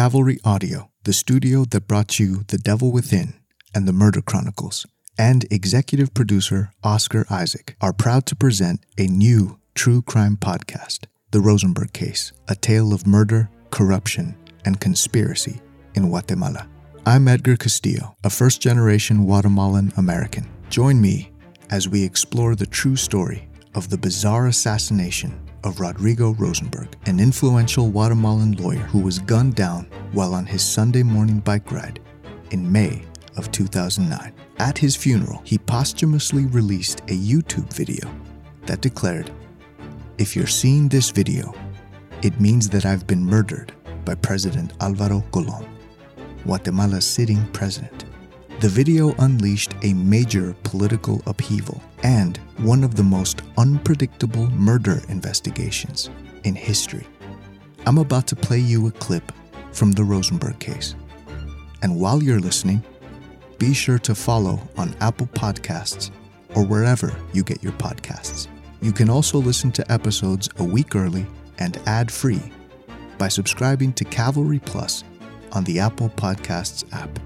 Cavalry Audio, the studio that brought you The Devil Within and The Murder Chronicles, and executive producer Oscar Isaac are proud to present a new true crime podcast, The Rosenberg Case, a tale of murder, corruption, and conspiracy in Guatemala. I'm Edgar Castillo, a first generation Guatemalan American. Join me as we explore the true story of the bizarre assassination of Rodrigo Rosenberg, an influential Guatemalan lawyer who was gunned down while on his Sunday morning bike ride in May of 2009. At his funeral, he posthumously released a YouTube video that declared If you're seeing this video, it means that I've been murdered by President Alvaro Colom, Guatemala's sitting president. The video unleashed a major political upheaval and one of the most unpredictable murder investigations in history. I'm about to play you a clip from the Rosenberg case. And while you're listening, be sure to follow on Apple Podcasts or wherever you get your podcasts. You can also listen to episodes a week early and ad free by subscribing to Cavalry Plus on the Apple Podcasts app.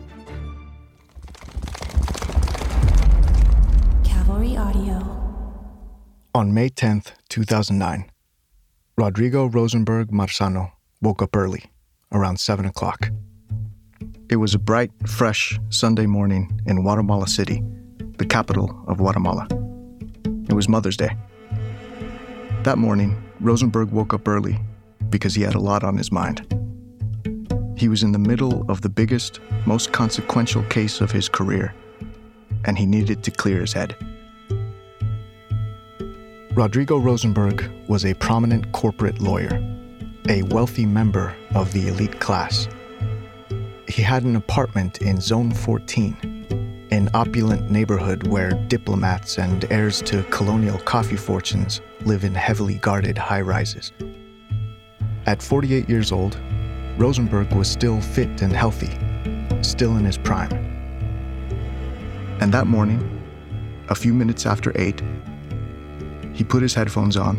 Cavalry Audio. On May 10th, 2009, Rodrigo Rosenberg Marzano woke up early, around 7 o'clock. It was a bright, fresh Sunday morning in Guatemala City, the capital of Guatemala. It was Mother's Day. That morning, Rosenberg woke up early because he had a lot on his mind. He was in the middle of the biggest, most consequential case of his career, and he needed to clear his head. Rodrigo Rosenberg was a prominent corporate lawyer, a wealthy member of the elite class. He had an apartment in Zone 14, an opulent neighborhood where diplomats and heirs to colonial coffee fortunes live in heavily guarded high rises. At 48 years old, Rosenberg was still fit and healthy, still in his prime. And that morning, a few minutes after 8, he put his headphones on,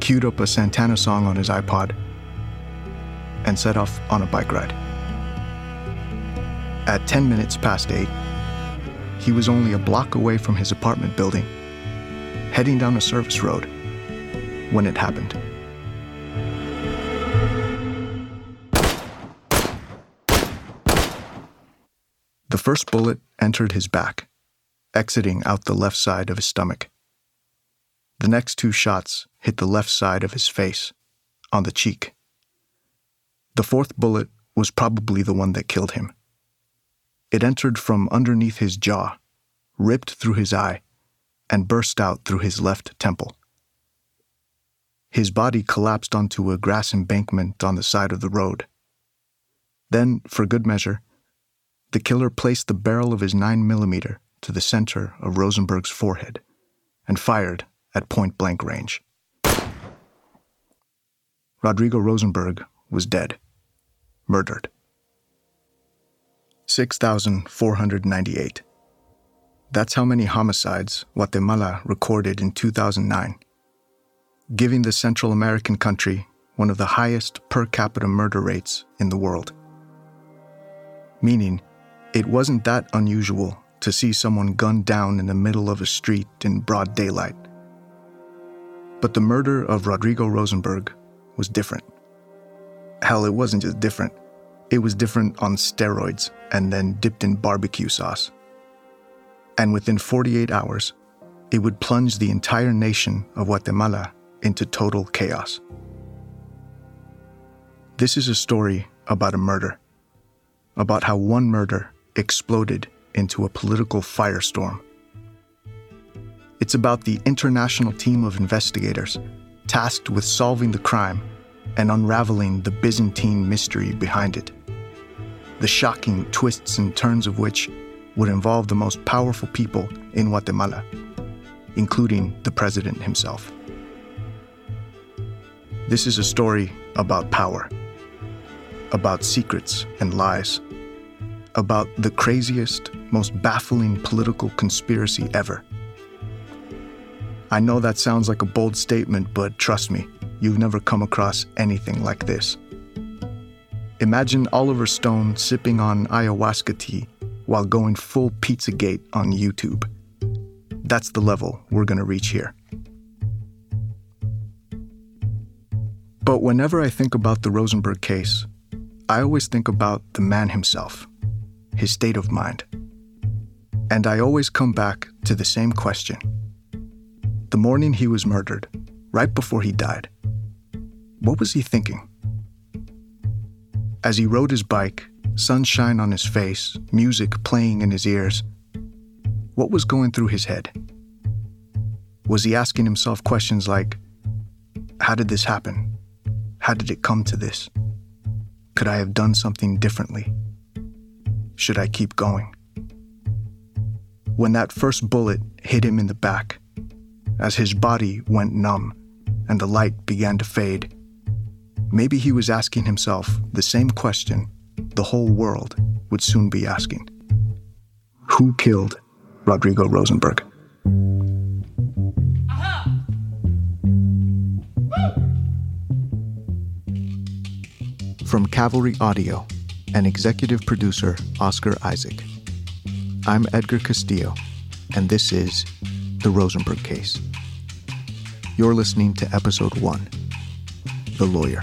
queued up a Santana song on his iPod, and set off on a bike ride. At 10 minutes past 8, he was only a block away from his apartment building, heading down a service road when it happened. The first bullet entered his back, exiting out the left side of his stomach. The next two shots hit the left side of his face, on the cheek. The fourth bullet was probably the one that killed him. It entered from underneath his jaw, ripped through his eye, and burst out through his left temple. His body collapsed onto a grass embankment on the side of the road. Then, for good measure, the killer placed the barrel of his 9mm to the center of Rosenberg's forehead and fired at point blank range. Rodrigo Rosenberg was dead, murdered. 6,498. That's how many homicides Guatemala recorded in 2009, giving the Central American country one of the highest per capita murder rates in the world. Meaning, it wasn't that unusual to see someone gunned down in the middle of a street in broad daylight but the murder of Rodrigo Rosenberg was different. Hell, it wasn't just different, it was different on steroids and then dipped in barbecue sauce. And within 48 hours, it would plunge the entire nation of Guatemala into total chaos. This is a story about a murder, about how one murder exploded into a political firestorm it's about the international team of investigators tasked with solving the crime and unraveling the Byzantine mystery behind it. The shocking twists and turns of which would involve the most powerful people in Guatemala, including the president himself. This is a story about power, about secrets and lies, about the craziest, most baffling political conspiracy ever I know that sounds like a bold statement, but trust me, you've never come across anything like this. Imagine Oliver Stone sipping on ayahuasca tea while going full Pizzagate on YouTube. That's the level we're going to reach here. But whenever I think about the Rosenberg case, I always think about the man himself, his state of mind. And I always come back to the same question. The morning he was murdered, right before he died, what was he thinking? As he rode his bike, sunshine on his face, music playing in his ears, what was going through his head? Was he asking himself questions like, How did this happen? How did it come to this? Could I have done something differently? Should I keep going? When that first bullet hit him in the back, as his body went numb and the light began to fade, Maybe he was asking himself the same question the whole world would soon be asking Who killed Rodrigo Rosenberg? From Cavalry Audio and executive producer Oscar Isaac, I'm Edgar Castillo, and this is The Rosenberg Case. You're listening to episode one The Lawyer.